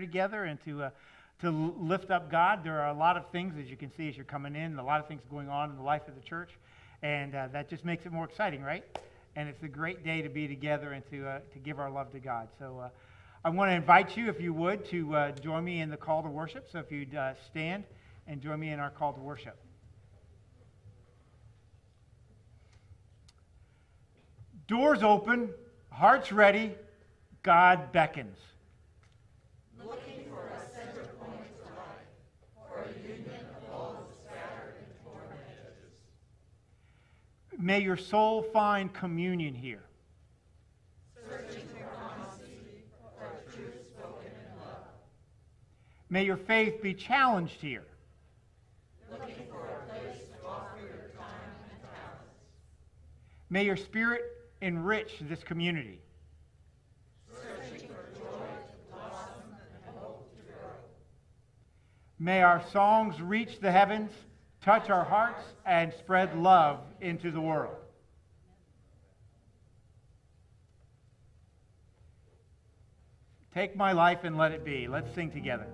together and to, uh, to lift up God. There are a lot of things, as you can see as you're coming in, a lot of things going on in the life of the church. And uh, that just makes it more exciting, right? And it's a great day to be together and to, uh, to give our love to God. So uh, I want to invite you, if you would, to uh, join me in the call to worship. So if you'd uh, stand and join me in our call to worship. Doors open, hearts ready, God beckons. Looking for a center point to life, for a union of all the scattered and torn edges. May your soul find communion here. May your faith be challenged here. Looking for a place to offer your time and talents. May your spirit enrich this community. May our songs reach the heavens, touch our hearts, and spread love into the world. Take my life and let it be. Let's sing together.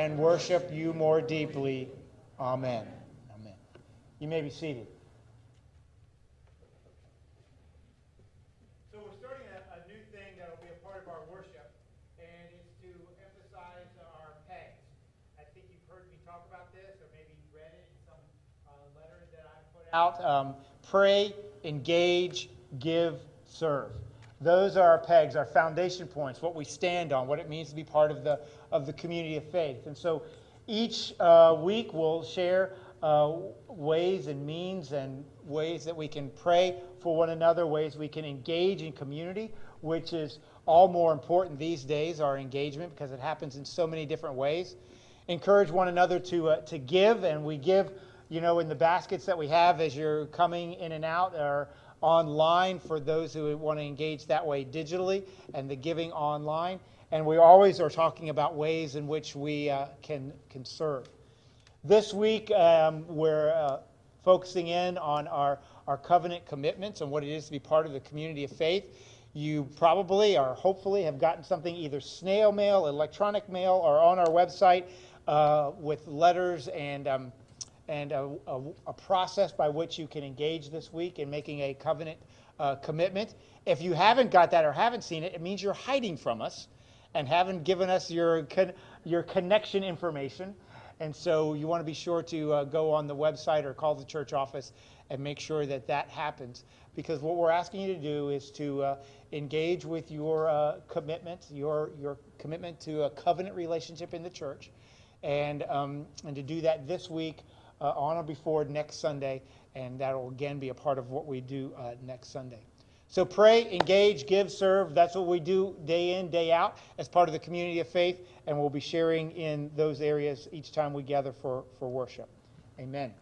And worship you more deeply. Amen. Amen. You may be seated. So we're starting a, a new thing that will be a part of our worship, and it's to emphasize our pegs. I think you've heard me talk about this, or maybe you read it in some letters that I put out. Um, pray, engage, give, serve. Those are our pegs, our foundation points, what we stand on, what it means to be part of the, of the community of faith. And so each uh, week we'll share uh, ways and means and ways that we can pray for one another, ways we can engage in community, which is all more important these days, our engagement, because it happens in so many different ways. Encourage one another to, uh, to give, and we give, you know, in the baskets that we have as you're coming in and out, or online for those who want to engage that way digitally, and the giving online. And we always are talking about ways in which we uh, can, can serve. This week, um, we're uh, focusing in on our, our covenant commitments and what it is to be part of the community of faith. You probably or hopefully have gotten something either snail mail, electronic mail, or on our website uh, with letters and, um, and a, a, a, process by which you can engage this week in making a covenant uh, commitment. If you haven't got that or haven't seen it, it means you're hiding from us and haven't given us your, con- your connection information. And so you want to be sure to uh, go on the website or call the church office and make sure that that happens. Because what we're asking you to do is to uh, engage with your uh, commitment, your, your commitment to a covenant relationship in the church, and, um, and to do that this week uh, on or before next Sunday. And that will again be a part of what we do uh, next Sunday. So pray, engage, give, serve. That's what we do day in, day out as part of the community of faith, and we'll be sharing in those areas each time we gather for, for worship. Amen.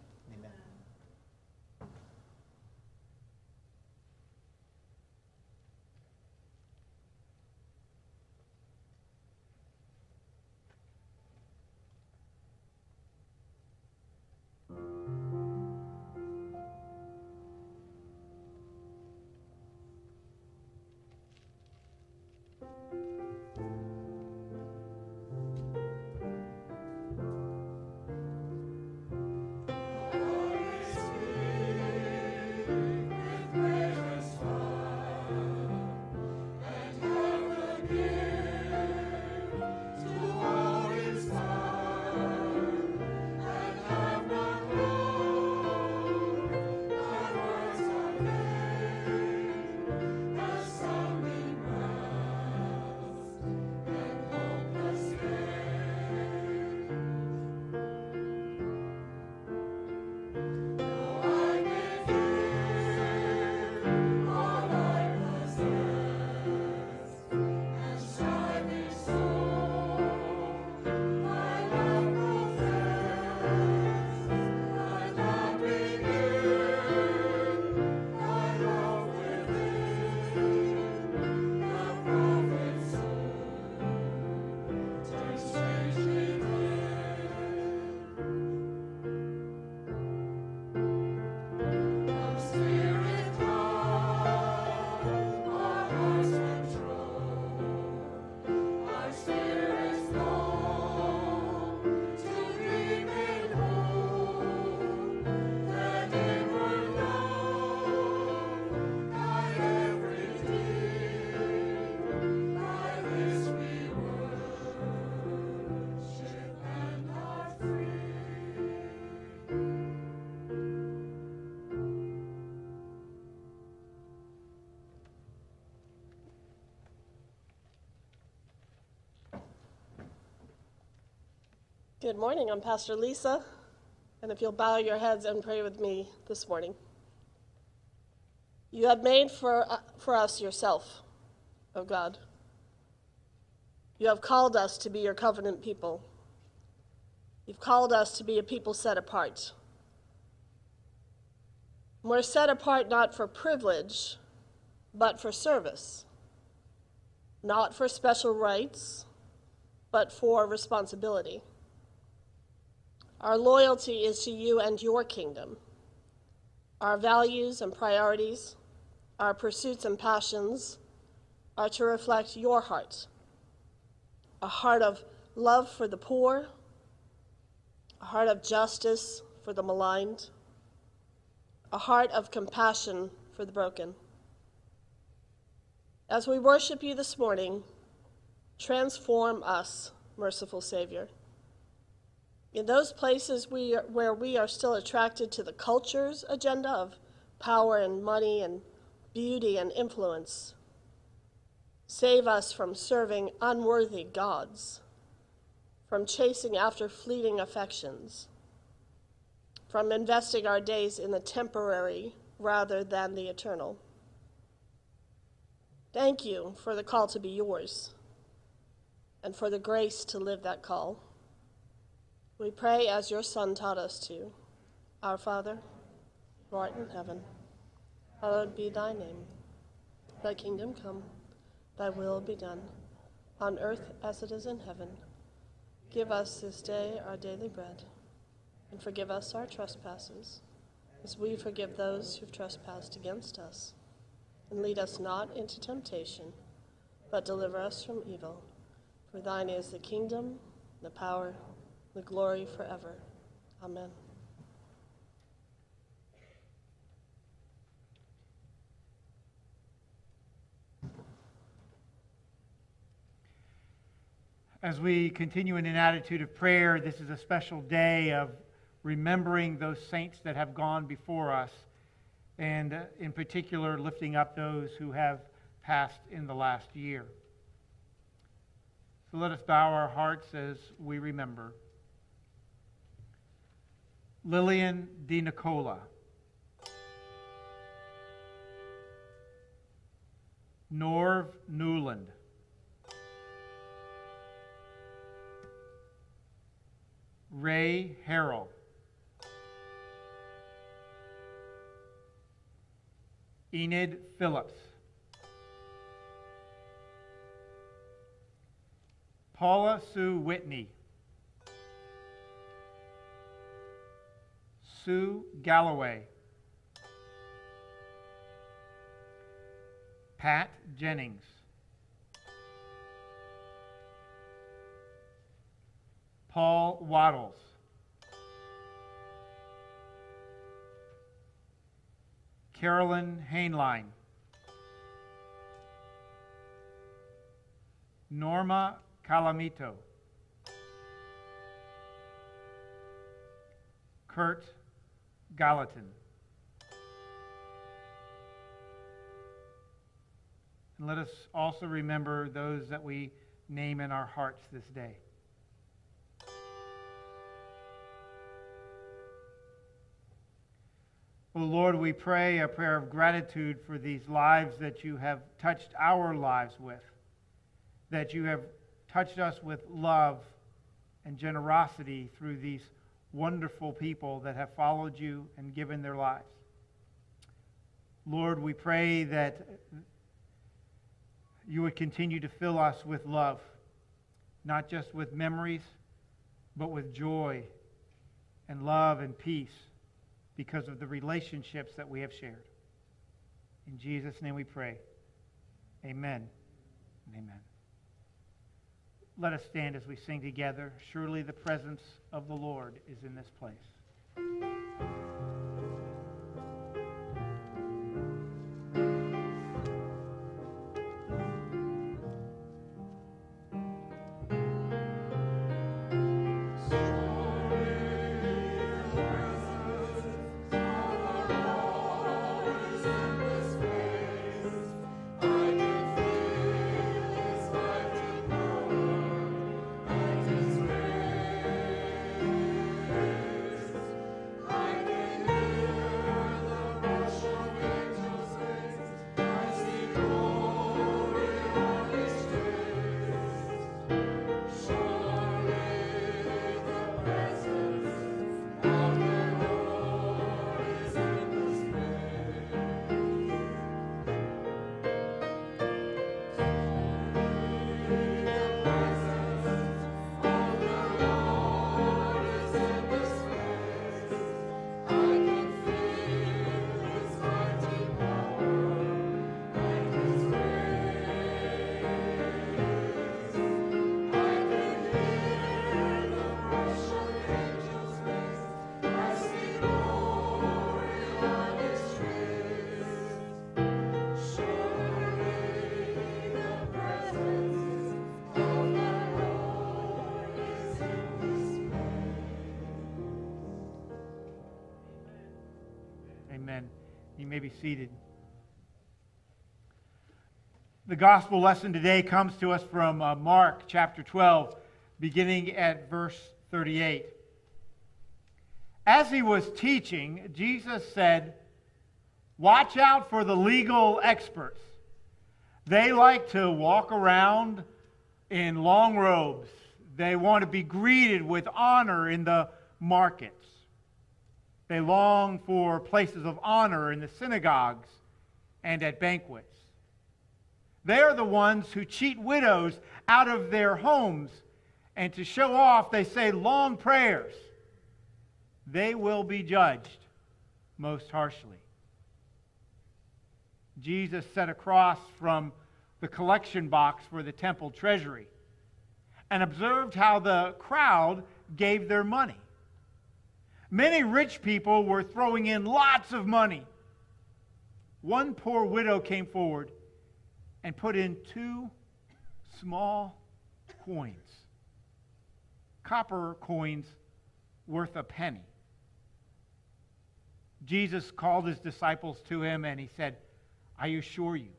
Good morning. I'm Pastor Lisa. And if you'll bow your heads and pray with me this morning. You have made for, uh, for us yourself, O God. You have called us to be your covenant people. You've called us to be a people set apart. We're set apart not for privilege, but for service, not for special rights, but for responsibility. Our loyalty is to you and your kingdom. Our values and priorities, our pursuits and passions are to reflect your heart a heart of love for the poor, a heart of justice for the maligned, a heart of compassion for the broken. As we worship you this morning, transform us, merciful Savior. In those places we where we are still attracted to the culture's agenda of power and money and beauty and influence, save us from serving unworthy gods, from chasing after fleeting affections, from investing our days in the temporary rather than the eternal. Thank you for the call to be yours and for the grace to live that call. We pray as your Son taught us to. Our Father, who art in heaven, hallowed be thy name. Thy kingdom come, thy will be done, on earth as it is in heaven. Give us this day our daily bread, and forgive us our trespasses, as we forgive those who've trespassed against us. And lead us not into temptation, but deliver us from evil. For thine is the kingdom, the power, the glory forever. Amen. As we continue in an attitude of prayer, this is a special day of remembering those saints that have gone before us, and uh, in particular, lifting up those who have passed in the last year. So let us bow our hearts as we remember. Lillian Di Nicola. Norv Newland. Ray Harrell. Enid Phillips. Paula Sue Whitney. Sue Galloway. Pat Jennings. Paul Waddles. Carolyn Hainline. Norma Calamito. Kurt Gallatin. And let us also remember those that we name in our hearts this day. O Lord, we pray a prayer of gratitude for these lives that you have touched our lives with, that you have touched us with love and generosity through these wonderful people that have followed you and given their lives. Lord, we pray that you would continue to fill us with love, not just with memories, but with joy and love and peace because of the relationships that we have shared. In Jesus' name we pray. Amen amen. Let us stand as we sing together. Surely the presence of the Lord is in this place. May be seated. The gospel lesson today comes to us from uh, Mark chapter 12, beginning at verse 38. as he was teaching, Jesus said, Watch out for the legal experts. They like to walk around in long robes. They want to be greeted with honor in the markets. They long for places of honor in the synagogues and at banquets. They are the ones who cheat widows out of their homes, and to show off, they say long prayers. They will be judged most harshly. Jesus sat across from the collection box for the temple treasury and observed how the crowd gave their money. Many rich people were throwing in lots of money. One poor widow came forward and put in two small coins, copper coins worth a penny. Jesus called his disciples to him and he said, I assure you,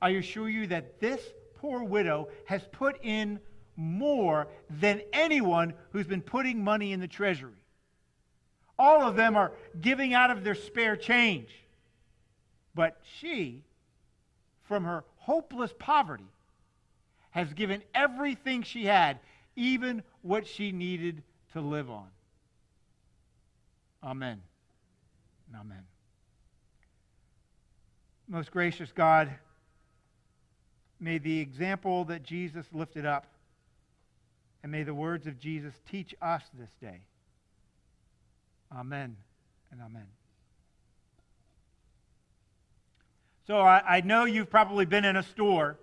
I assure you that this poor widow has put in more than anyone who's been putting money in the treasury. All of them are giving out of their spare change. But she, from her hopeless poverty, has given everything she had, even what she needed to live on. Amen. Amen. Most gracious God, may the example that Jesus lifted up and may the words of Jesus teach us this day. Amen and amen. So I, I, know you've probably been in a store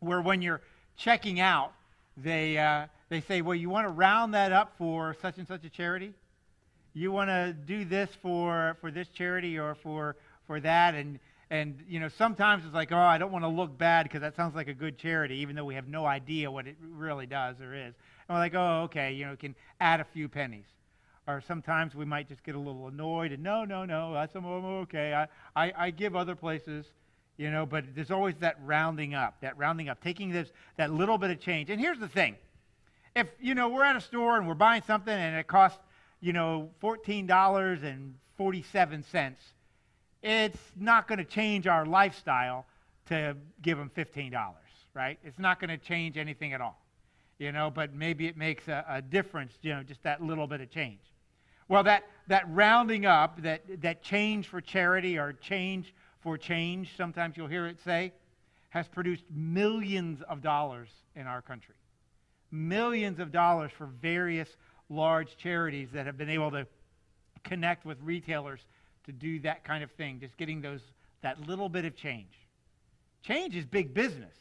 where when you're checking out, they, uh, they say, well, you want to round that up for such and such a charity? You want to do this for, for this charity or for, for that? And, and, you know, sometimes it's like, oh, I don't want to look bad because that sounds like a good charity, even though we have no idea what it really does or is. And we're like, oh, okay, you know, can add a few pennies or sometimes we might just get a little annoyed and no, no, no, that's I'm okay. I, I, I give other places, you know, but there's always that rounding up, that rounding up, taking this that little bit of change. And here's the thing. If, you know, we're at a store and we're buying something and it costs, you know, $14.47, it's not going to change our lifestyle to give them $15, right? It's not going to change anything at all you know, but maybe it makes a, a, difference, you know, just that little bit of change. Well, that, that rounding up, that, that change for charity or change for change, sometimes you'll hear it say, has produced millions of dollars in our country. Millions of dollars for various large charities that have been able to connect with retailers to do that kind of thing, just getting those, that little bit of change. Change is big business.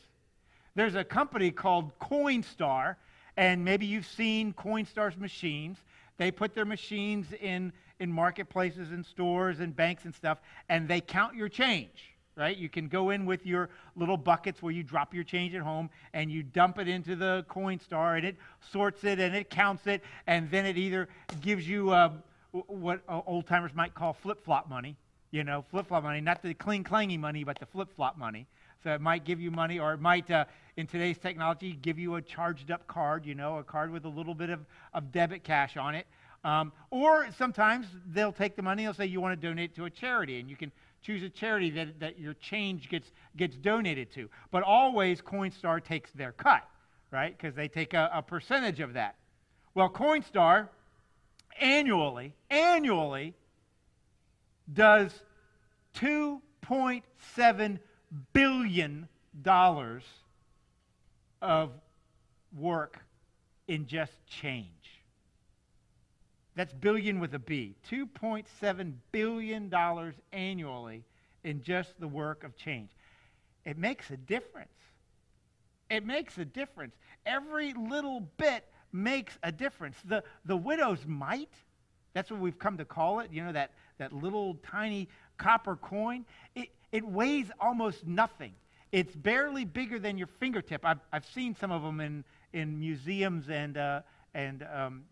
There's a company called Coinstar, and maybe you've seen Coinstar's machines. They put their machines in, in marketplaces and stores and banks and stuff, and they count your change, right? You can go in with your little buckets where you drop your change at home, and you dump it into the Coinstar, and it sorts it and it counts it, and then it either gives you uh, what old timers might call flip flop money, you know, flip flop money, not the cling clangy money, but the flip flop money. So it might give you money, or it might, uh, in today's technology, give you a charged up card, you know, a card with a little bit of, of debit cash on it. Um, or sometimes they'll take the money, they'll say you want to donate to a charity, and you can choose a charity that, that your change gets, gets donated to. But always Coinstar takes their cut, right? Because they take a, a percentage of that. Well, Coinstar annually, annually does 2.7 billion dollars of work in just change. That's billion with a B. $2.7 billion annually in just the work of change. It makes a difference. It makes a difference. Every little bit makes a difference. The, the widow's mite, that's what we've come to call it, you know, that, that little tiny copper coin, it, it weighs almost nothing. It's barely bigger than your fingertip. I've, I've seen some of them in, in museums and, uh, and um,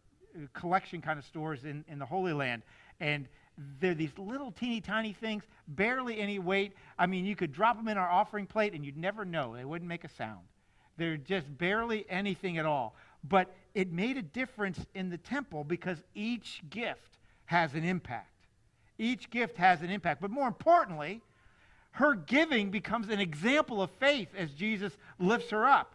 collection kind of stores in, in the Holy Land. And they're these little teeny tiny things, barely any weight. I mean, you could drop them in our offering plate and you'd never know. They wouldn't make a sound. They're just barely anything at all. But it made a difference in the temple because each gift has an impact. Each gift has an impact. But more importantly, her giving becomes an example of faith as Jesus lifts her up.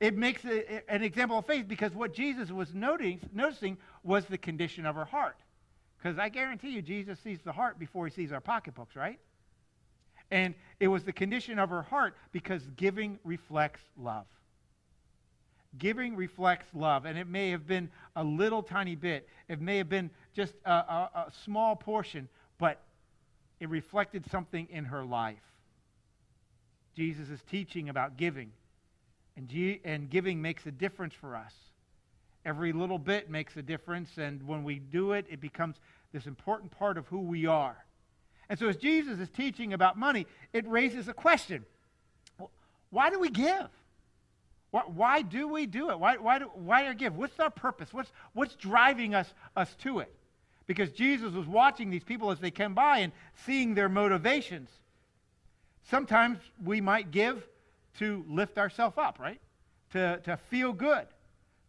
It makes a, an example of faith because what Jesus was noting, noticing was the condition of her heart. Because I guarantee you, Jesus sees the heart before he sees our pocketbooks, right? And it was the condition of her heart because giving reflects love. Giving reflects love, and it may have been a little tiny bit. It may have been just a, a, a small portion, but it reflected something in her life. Jesus is teaching about giving, and, G- and giving makes a difference for us. Every little bit makes a difference, and when we do it, it becomes this important part of who we are. And so, as Jesus is teaching about money, it raises a question Why do we give? Why, why do we do it? Why, why, do, why do we give? What's our purpose? What's, what's driving us, us to it? Because Jesus was watching these people as they came by and seeing their motivations. Sometimes we might give to lift ourselves up, right? To, to feel good,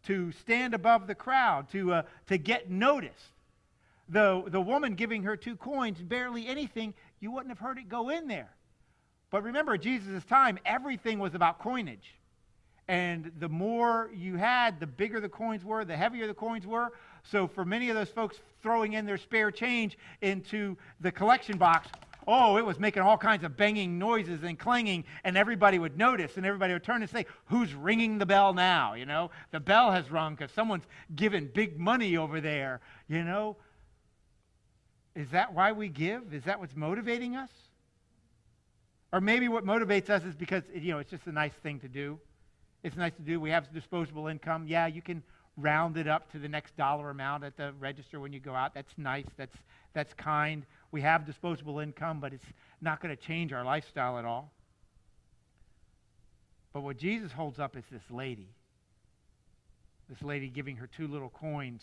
to stand above the crowd, to, uh, to get noticed. The, the woman giving her two coins, barely anything, you wouldn't have heard it go in there. But remember, Jesus' time, everything was about coinage. And the more you had, the bigger the coins were, the heavier the coins were. So for many of those folks throwing in their spare change into the collection box, oh, it was making all kinds of banging noises and clanging, and everybody would notice, and everybody would turn and say, Who's ringing the bell now? You know, the bell has rung because someone's giving big money over there. You know, is that why we give? Is that what's motivating us? Or maybe what motivates us is because, you know, it's just a nice thing to do. It's nice to do. We have disposable income. Yeah, you can round it up to the next dollar amount at the register when you go out. That's nice. That's, that's kind. We have disposable income, but it's not going to change our lifestyle at all. But what Jesus holds up is this lady. This lady giving her two little coins.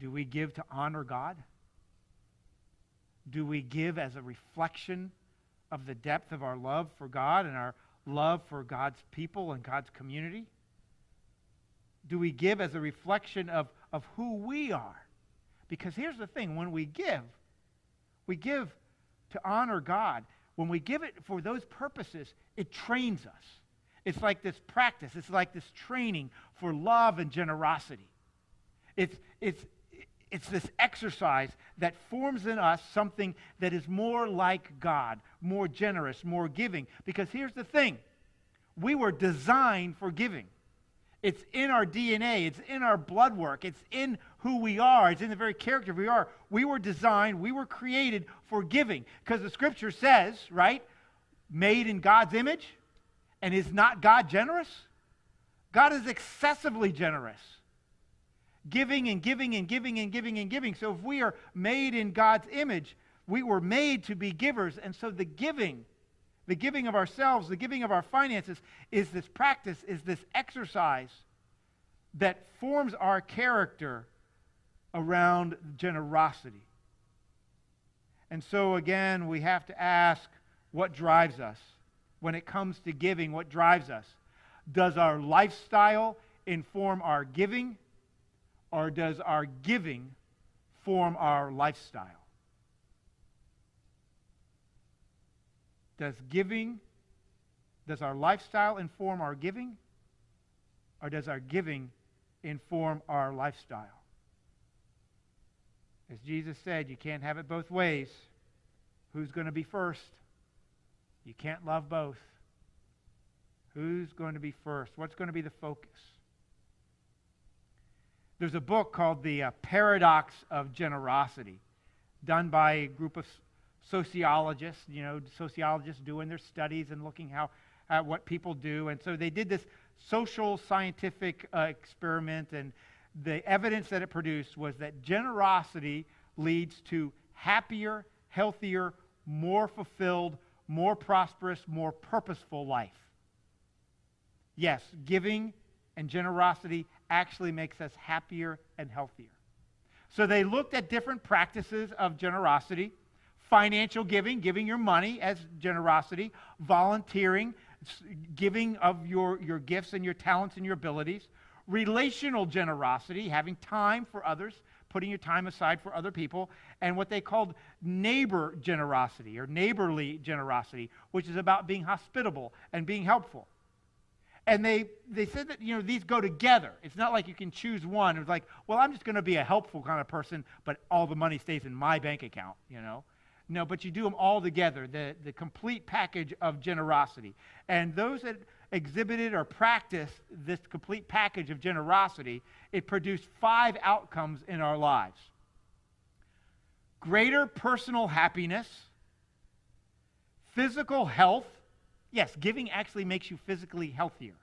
Do we give to honor God? Do we give as a reflection of the depth of our love for God and our love for God's people and God's community? Do we give as a reflection of, of who we are? Because here's the thing when we give, we give to honor God. When we give it for those purposes, it trains us. It's like this practice, it's like this training for love and generosity. It's, it's, it's this exercise that forms in us something that is more like God, more generous, more giving. Because here's the thing we were designed for giving. It's in our DNA, it's in our blood work, it's in who we are, it's in the very character we are. We were designed, we were created for giving. Because the scripture says, right, made in God's image, and is not God generous? God is excessively generous giving and giving and giving and giving and giving. So if we are made in God's image, we were made to be givers. And so the giving, the giving of ourselves, the giving of our finances is this practice, is this exercise that forms our character around generosity. And so again, we have to ask what drives us when it comes to giving, what drives us? Does our lifestyle inform our giving? or does our giving form our lifestyle? Does giving, does our lifestyle inform our giving? Or does our giving inform our lifestyle? As Jesus said, you can't have it both ways. Who's going to be first? You can't love both. Who's going to be first? What's going to be the focus? There's a book called The uh, Paradox of Generosity, done by a group of sociologists, you know, sociologists doing their studies and looking how at what people do. And so they did this social scientific uh, experiment, and the evidence that it produced was that generosity leads to happier, healthier, more fulfilled, more prosperous, more purposeful life. Yes, giving and generosity actually makes us happier and healthier. So they looked at different practices of generosity financial giving, giving your money as generosity, volunteering, giving of your, your gifts and your talents and your abilities, relational generosity, having time for others, putting your time aside for other people, and what they called neighbor generosity or neighborly generosity, which is about being hospitable and being helpful. And they, they said that, you know, these go together. It's not like you can choose one. It's like, well, I'm just going to be a helpful kind of person, but all the money stays in my bank account, you know. No, but you do them all together, the, the complete package of generosity. And those that exhibited or practiced this complete package of generosity, it produced five outcomes in our lives greater personal happiness, physical health. Yes, giving actually makes you physically healthier.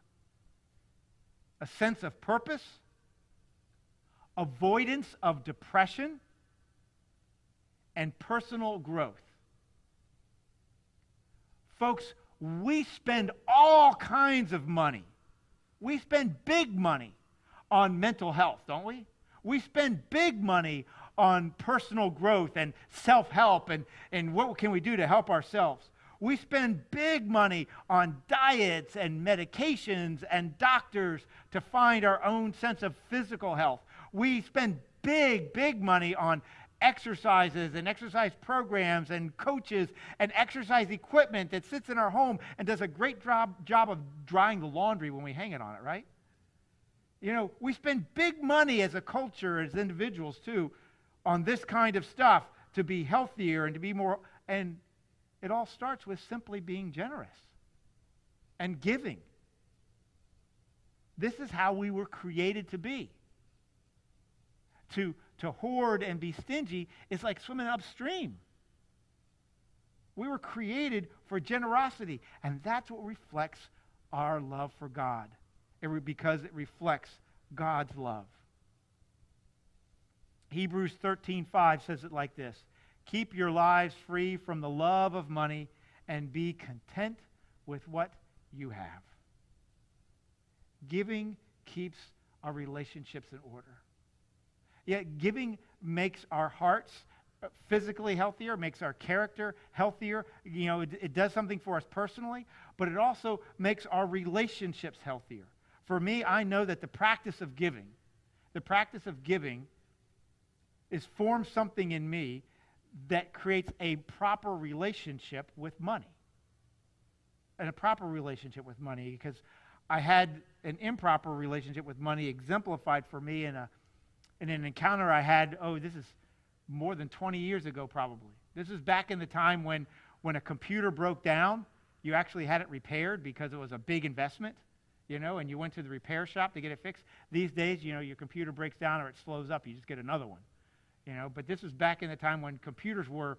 A sense of purpose, avoidance of depression, and personal growth. Folks, we spend all kinds of money. We spend big money on mental health, don't we? We spend big money on personal growth and self help and, and what can we do to help ourselves. We spend big money on diets and medications and doctors to find our own sense of physical health. We spend big, big money on exercises and exercise programs and coaches and exercise equipment that sits in our home and does a great job, job of drying the laundry when we hang it on it, right? You know, we spend big money as a culture, as individuals too, on this kind of stuff to be healthier and to be more. And it all starts with simply being generous and giving. This is how we were created to be. To to hoard and be stingy is like swimming upstream. We were created for generosity, and that's what reflects our love for God, it because it reflects God's love. Hebrews 13:5 says it like this: "Keep your lives free from the love of money and be content with what you have." Giving keeps our relationships in order. Yet giving makes our hearts uh, physically healthier, makes our character healthier. You know, it, it, does something for us personally, but it also makes our relationships healthier. For me, I know that the practice of giving, the practice of giving is forms something in me that creates a proper relationship with money. And a proper relationship with money because I had an improper relationship with money exemplified for me in a in an encounter I had, oh, this is more than 20 years ago, probably. This is back in the time when, when a computer broke down, you actually had it repaired because it was a big investment, you know, and you went to the repair shop to get it fixed. These days, you know, your computer breaks down or it slows up, you just get another one, you know. But this was back in the time when computers were,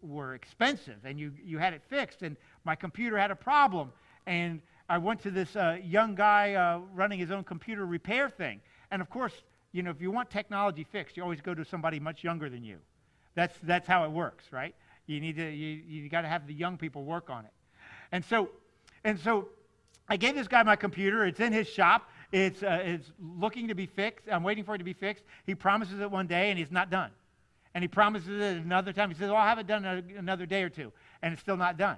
were expensive and you, you had it fixed. And my computer had a problem. And I went to this uh, young guy uh, running his own computer repair thing. And of course, you know, if you want technology fixed, you always go to somebody much younger than you. That's, that's how it works, right? You need to, you, you got to have the young people work on it. And so, and so I gave this guy my computer. It's in his shop. It's, uh, it's looking to be fixed. I'm waiting for it to be fixed. He promises it one day and he's not done. And he promises it another time. He says, well, I'll have it done another day or two. And it's still not done.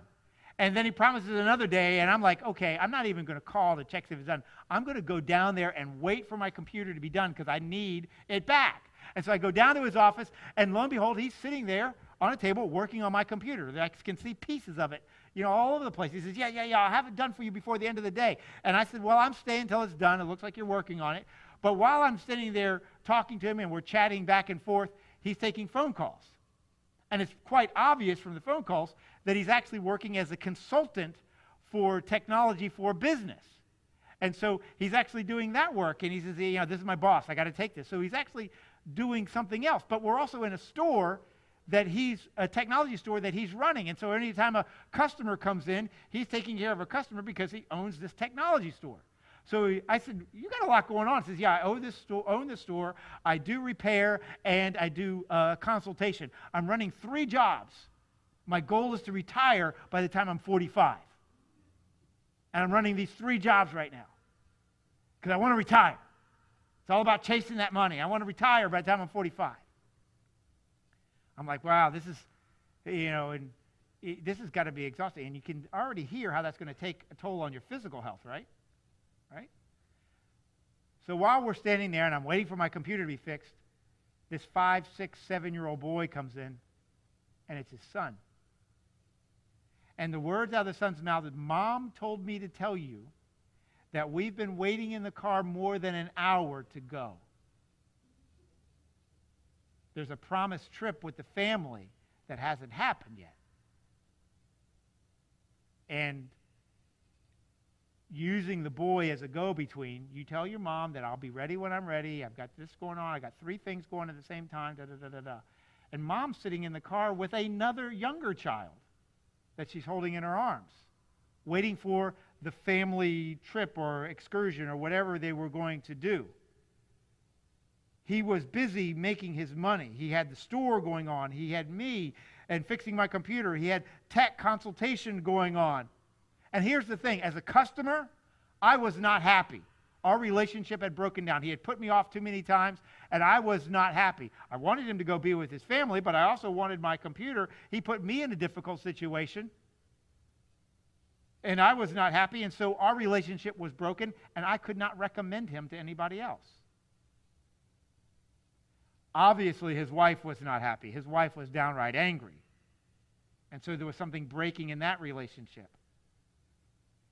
And then he promises another day, and I'm like, okay, I'm not even going to call to check if it's done. I'm going to go down there and wait for my computer to be done because I need it back. And so I go down to his office, and lo and behold, he's sitting there on a table working on my computer. I can see pieces of it, you know, all over the place. He says, yeah, yeah, yeah, I'll have it done for you before the end of the day. And I said, well, I'm staying until it's done. It looks like you're working on it. But while I'm sitting there talking to him and we're chatting back and forth, he's taking phone calls. And it's quite obvious from the phone calls that he's actually working as a consultant for technology for business. And so he's actually doing that work. And he says, you know, this is my boss. I got to take this. So he's actually doing something else. But we're also in a store that he's a technology store that he's running. And so anytime a customer comes in, he's taking care of a customer because he owns this technology store. So I said, "You got a lot going on." He says, "Yeah, I own this store. Own the store. I do repair and I do uh, consultation. I'm running three jobs. My goal is to retire by the time I'm 45. And I'm running these three jobs right now because I want to retire. It's all about chasing that money. I want to retire by the time I'm 45. I'm like, wow, this is, you know, and it, this has got to be exhausting. And you can already hear how that's going to take a toll on your physical health, right? So while we're standing there and I'm waiting for my computer to be fixed, this five, six, seven year old boy comes in, and it's his son. And the words out of the son's mouth is, Mom told me to tell you that we've been waiting in the car more than an hour to go. There's a promised trip with the family that hasn't happened yet. And using the boy as a go between, you tell your mom that I'll be ready when I'm ready. I've got this going on. I've got three things going at the same time. Da, da, da, da, da. And mom's sitting in the car with another younger child that she's holding in her arms, waiting for the family trip or excursion or whatever they were going to do. He was busy making his money. He had the store going on. He had me and fixing my computer. He had tech consultation going on. And here's the thing as a customer, I was not happy. Our relationship had broken down. He had put me off too many times, and I was not happy. I wanted him to go be with his family, but I also wanted my computer. He put me in a difficult situation, and I was not happy, and so our relationship was broken, and I could not recommend him to anybody else. Obviously, his wife was not happy. His wife was downright angry. And so there was something breaking in that relationship.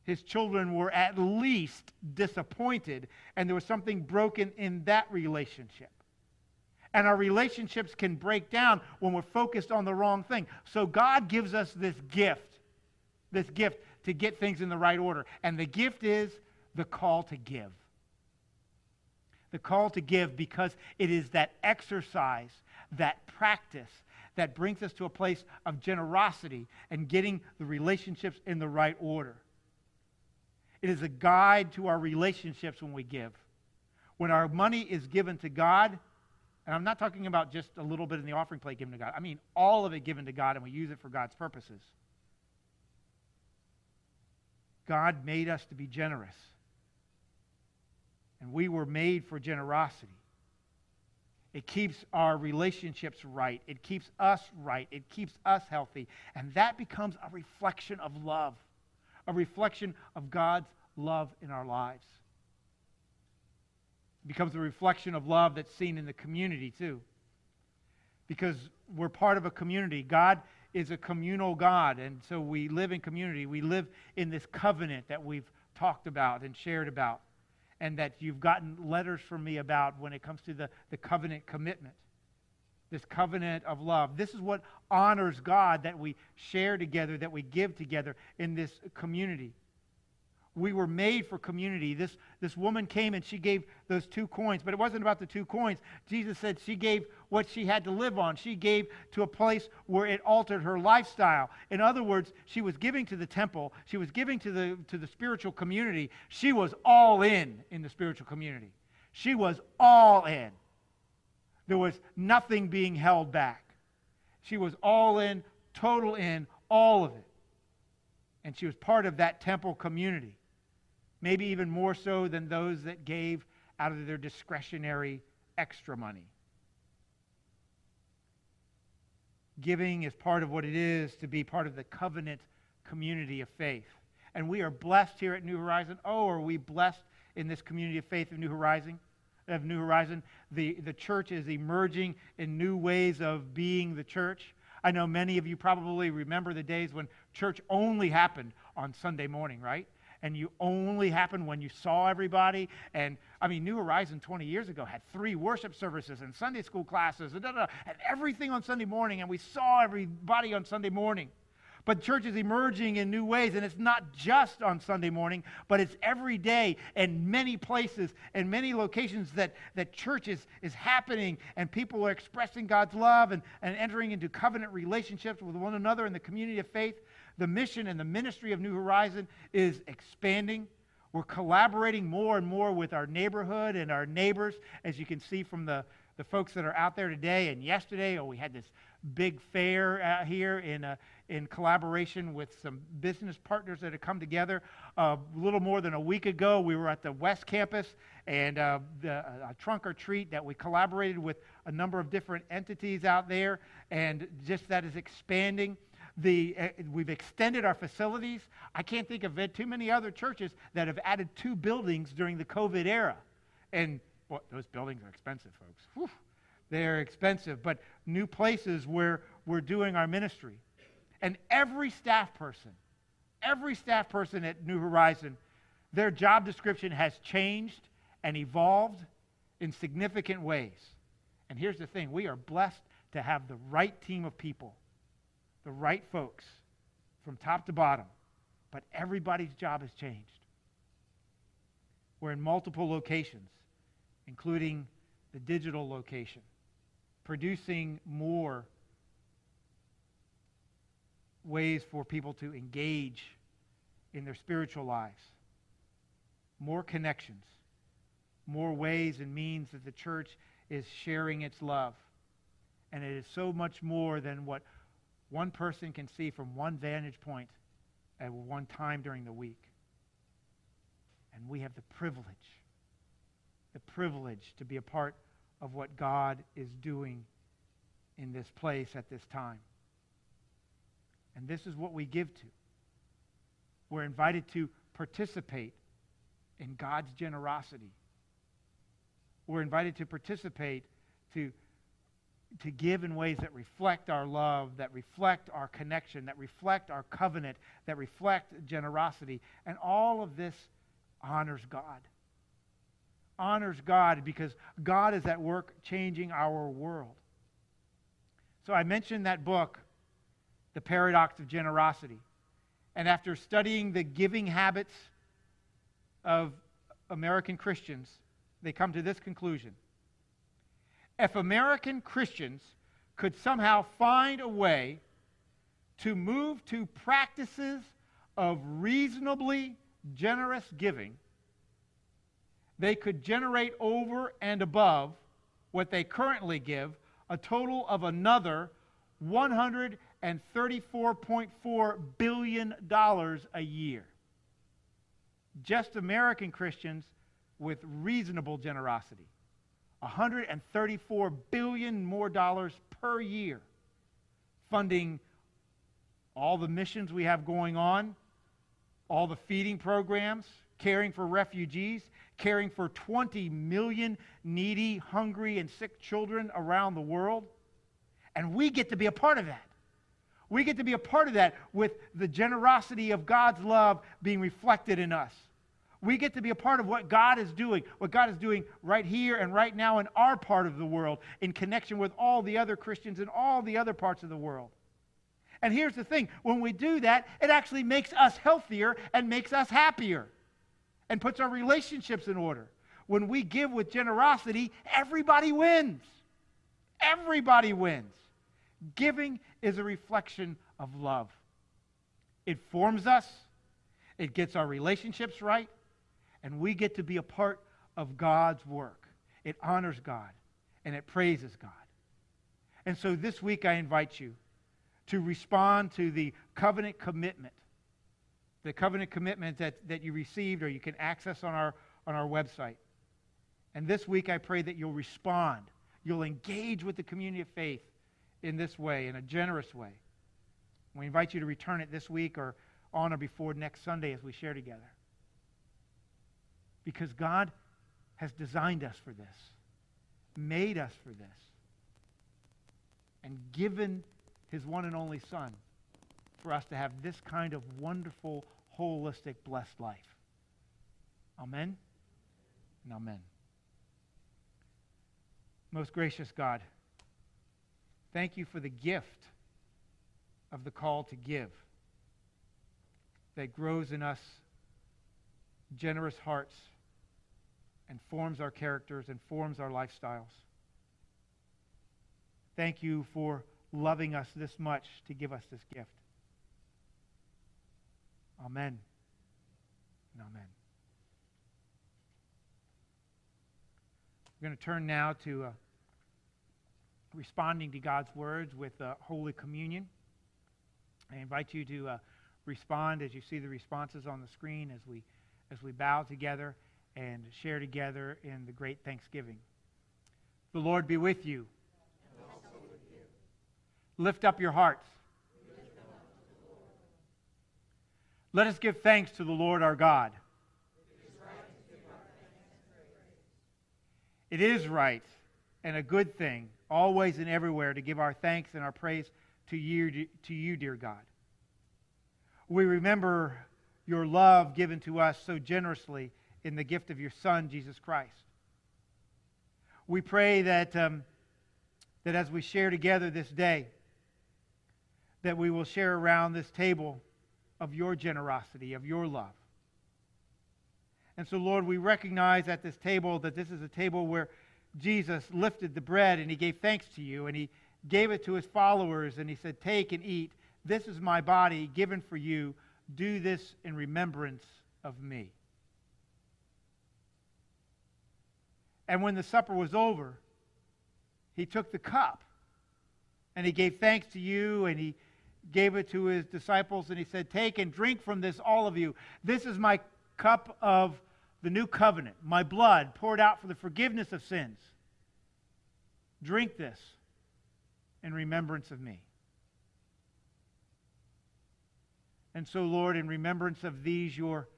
His children were at least disappointed, and there was something broken in that relationship. And our relationships can break down when we're focused on the wrong thing. So God gives us this gift, this gift to get things in the right order. And the gift is the call to give the call to give because it is that exercise, that practice that brings us to a place of generosity and getting the relationships in the right order. It is a guide to our relationships when we give. When our money is given to God, and I'm not talking about just a little bit in the offering plate given to God, I mean all of it given to God and we use it for God's purposes. God made us to be generous. And we were made for generosity. It keeps our relationships right. It keeps us right. It keeps us healthy. And that becomes a reflection of love, a reflection of God's love in our lives. It becomes a reflection of love that's seen in the community, too. Because we're part of a community. God is a communal God, and so we live in community. We live in this covenant that we've talked about and shared about and that you've gotten letters from me about when it comes to the, the covenant commitment. This covenant of love. This is what honors God that we share together, that we give together in this community. We were made for community. This, this woman came and she gave those two coins, but it wasn't about the two coins. Jesus said she gave what she had to live on. She gave to a place where it altered her lifestyle. In other words, she was giving to the temple, she was giving to the, to the spiritual community. She was all in in the spiritual community. She was all in. There was nothing being held back. She was all in, total in, all of it. And she was part of that temple community maybe even more so than those that gave out of their discretionary extra money. Giving is part of what it is to be part of the covenant community of faith. And we are blessed here at New Horizon. Oh, are we blessed in this community of faith of New Horizon? Of New Horizon, the, the church is emerging in new ways of being the church. I know many of you probably remember the days when church only happened on Sunday morning, right? and you only happened when you saw everybody. And I mean, New Horizon 20 years ago had three worship services and Sunday school classes and, da, da, and everything on Sunday morning, and we saw everybody on Sunday morning. But church is emerging in new ways, and it's not just on Sunday morning, but it's every day in many places and many locations that, that church is, is happening, and people are expressing God's love and, and entering into covenant relationships with one another in the community of faith. The mission and the ministry of New Horizon is expanding. We're collaborating more and more with our neighborhood and our neighbors, as you can see from the, the folks that are out there today and yesterday. Oh, we had this big fair out here in, uh, in collaboration with some business partners that have come together. Uh, a little more than a week ago, we were at the West Campus and uh, the, a trunk or treat that we collaborated with a number of different entities out there, and just that is expanding. The, uh, we've extended our facilities. I can't think of too many other churches that have added two buildings during the COVID era. And well, those buildings are expensive, folks. Whew. They're expensive, but new places where we're doing our ministry. And every staff person, every staff person at New Horizon, their job description has changed and evolved in significant ways. And here's the thing we are blessed to have the right team of people, the right folks from top to bottom. But everybody's job has changed. We're in multiple locations, including the digital location, producing more ways for people to engage in their spiritual lives, more connections, more ways and means that the church is sharing its love. And it is so much more than what one person can see from one vantage point at one time during the week. And we have the privilege, the privilege to be a part of what God is doing in this place at this time. And this is what we give to. We're invited to participate in God's generosity. We're invited to participate, to, to give in ways that reflect our love, that reflect our connection, that reflect our covenant, that reflect generosity. And all of this honors God. Honors God because God is at work changing our world. So I mentioned that book, The Paradox of Generosity. And after studying the giving habits of American Christians, they come to this conclusion. If American Christians could somehow find a way to move to practices of reasonably generous giving, they could generate over and above what they currently give a total of another $134.4 billion a year. Just American Christians with reasonable generosity. 134 billion more dollars per year funding all the missions we have going on, all the feeding programs, caring for refugees, caring for 20 million needy, hungry, and sick children around the world. And we get to be a part of that. We get to be a part of that with the generosity of God's love being reflected in us. We get to be a part of what God is doing, what God is doing right here and right now in our part of the world, in connection with all the other Christians in all the other parts of the world. And here's the thing when we do that, it actually makes us healthier and makes us happier and puts our relationships in order. When we give with generosity, everybody wins. Everybody wins. Giving is a reflection of love. It forms us, it gets our relationships right, and we get to be a part of God's work. It honors God and it praises God. And so this week I invite you to respond to the covenant commitment, the covenant commitment that, that you received or you can access on our, on our website. And this week I pray that you'll respond. You'll engage with the community of faith in this way, in a generous way. We invite you to return it this week or on or before next Sunday as we share together. Because God has designed us for this, made us for this, and given his one and only Son for us to have this kind of wonderful, holistic, blessed life. Amen and amen. Most gracious God, thank you for the gift of the call to give that grows in us generous hearts and forms our characters and forms our lifestyles. Thank you for loving us this much to give us this gift. Amen amen. We're going to turn now to uh, responding to God's words with uh, Holy Communion. I invite you to uh, respond as you see the responses on the screen as we, as we bow together and share together in the great Thanksgiving. The Lord be with you. With you. Lift up your hearts. Let us give thanks to the Lord our God. It is right and a good thing, always and everywhere, to give our thanks and our praise to you, to you, dear God. We remember your love given to us so generously in the gift of your Son, Jesus Christ. We pray that, um, that as we share together this day, that we will share around this table of your generosity, of your love. And so, Lord, we recognize at this table that this is a table where Jesus lifted the bread and he gave thanks to you and he gave it to his followers and he said, Take and eat. This is my body given for you. Do this in remembrance of me. And when the supper was over, he took the cup and he gave thanks to you and he gave it to his disciples and he said, Take and drink from this, all of you. This is my cup of the new covenant, my blood poured out for the forgiveness of sins. Drink this in remembrance of me. And so, Lord, in remembrance of these, your,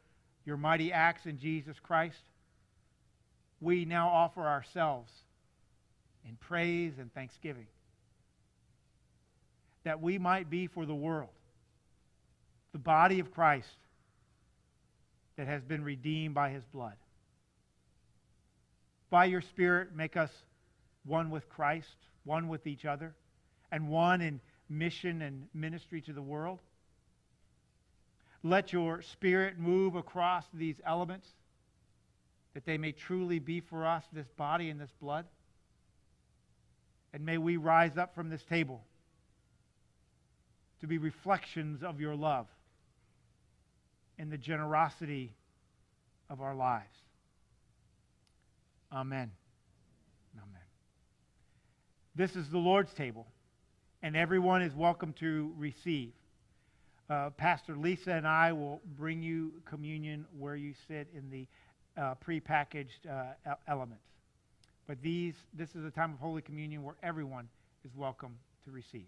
your mighty acts in Jesus Christ, we now offer ourselves in praise and thanksgiving that we might be for the world the body of Christ that has been redeemed by his blood. By your Spirit, make us one with Christ, one with each other, and one in mission and ministry to the world. Let your Spirit move across these elements that they may truly be for us this body and this blood. And may we rise up from this table to be reflections of your love in the generosity of our lives. Amen. Amen. This is the Lord's table, and everyone is welcome to receive. Uh, Pastor Lisa and I will bring you communion where you sit in the uh, prepackaged uh, elements. But these, this is a time of Holy Communion where everyone is welcome to receive.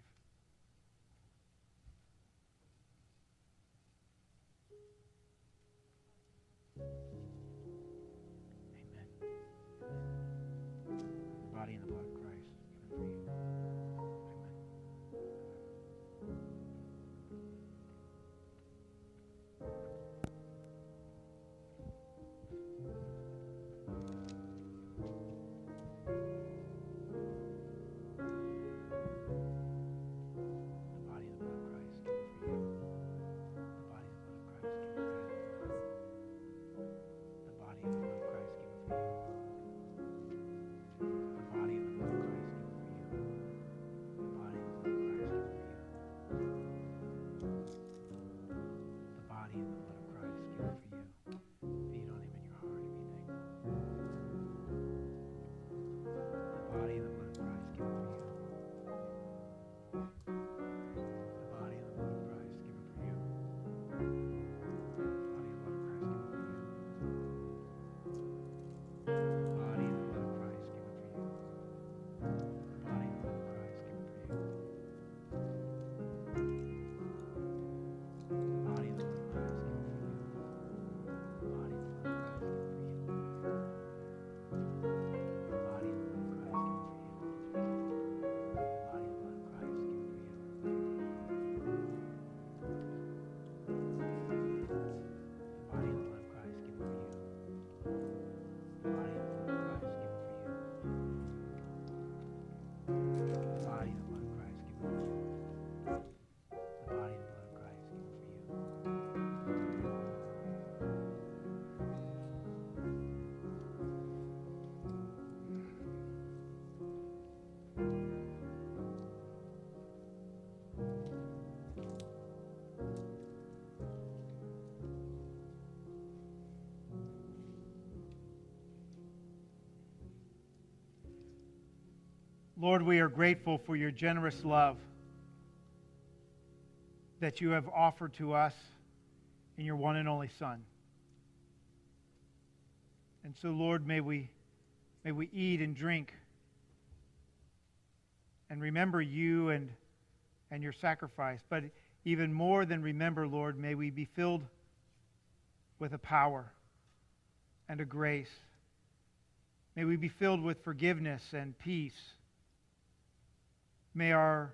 Lord, we are grateful for your generous love that you have offered to us in your one and only Son. And so, Lord, may we, may we eat and drink and remember you and, and your sacrifice. But even more than remember, Lord, may we be filled with a power and a grace May we be filled with forgiveness and peace. May our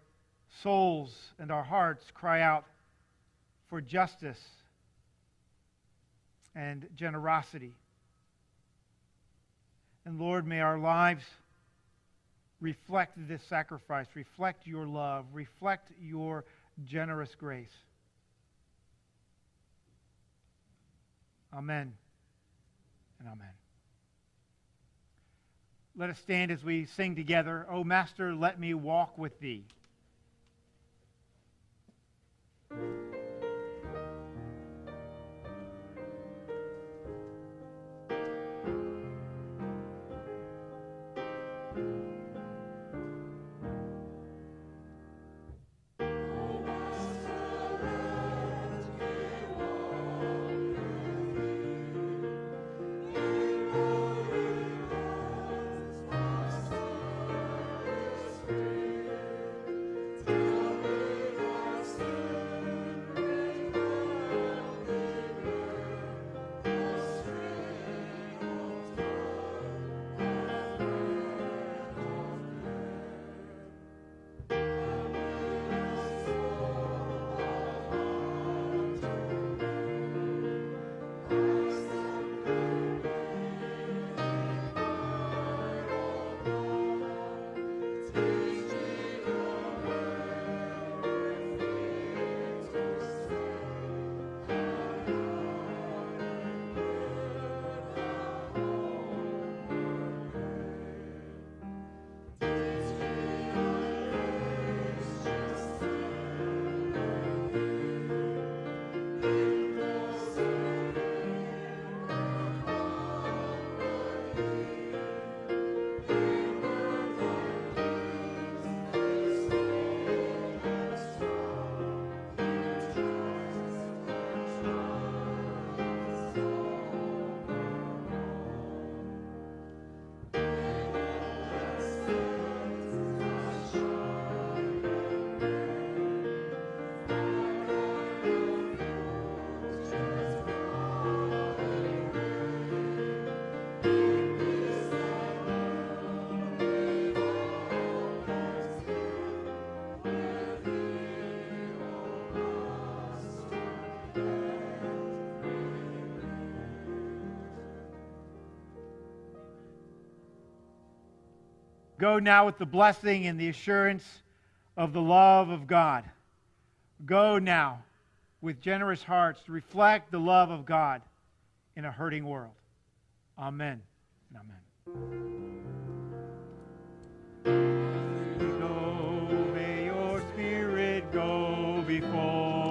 souls and our hearts cry out for justice and generosity. And Lord, may our lives reflect this sacrifice, reflect your love, reflect your generous grace. Amen and amen. Let us stand as we sing together, O Master, let me walk with thee. Go now with the blessing and the assurance of the love of God. Go now with generous hearts to reflect the love of God in a hurting world. Amen and amen. Go, may your spirit go before.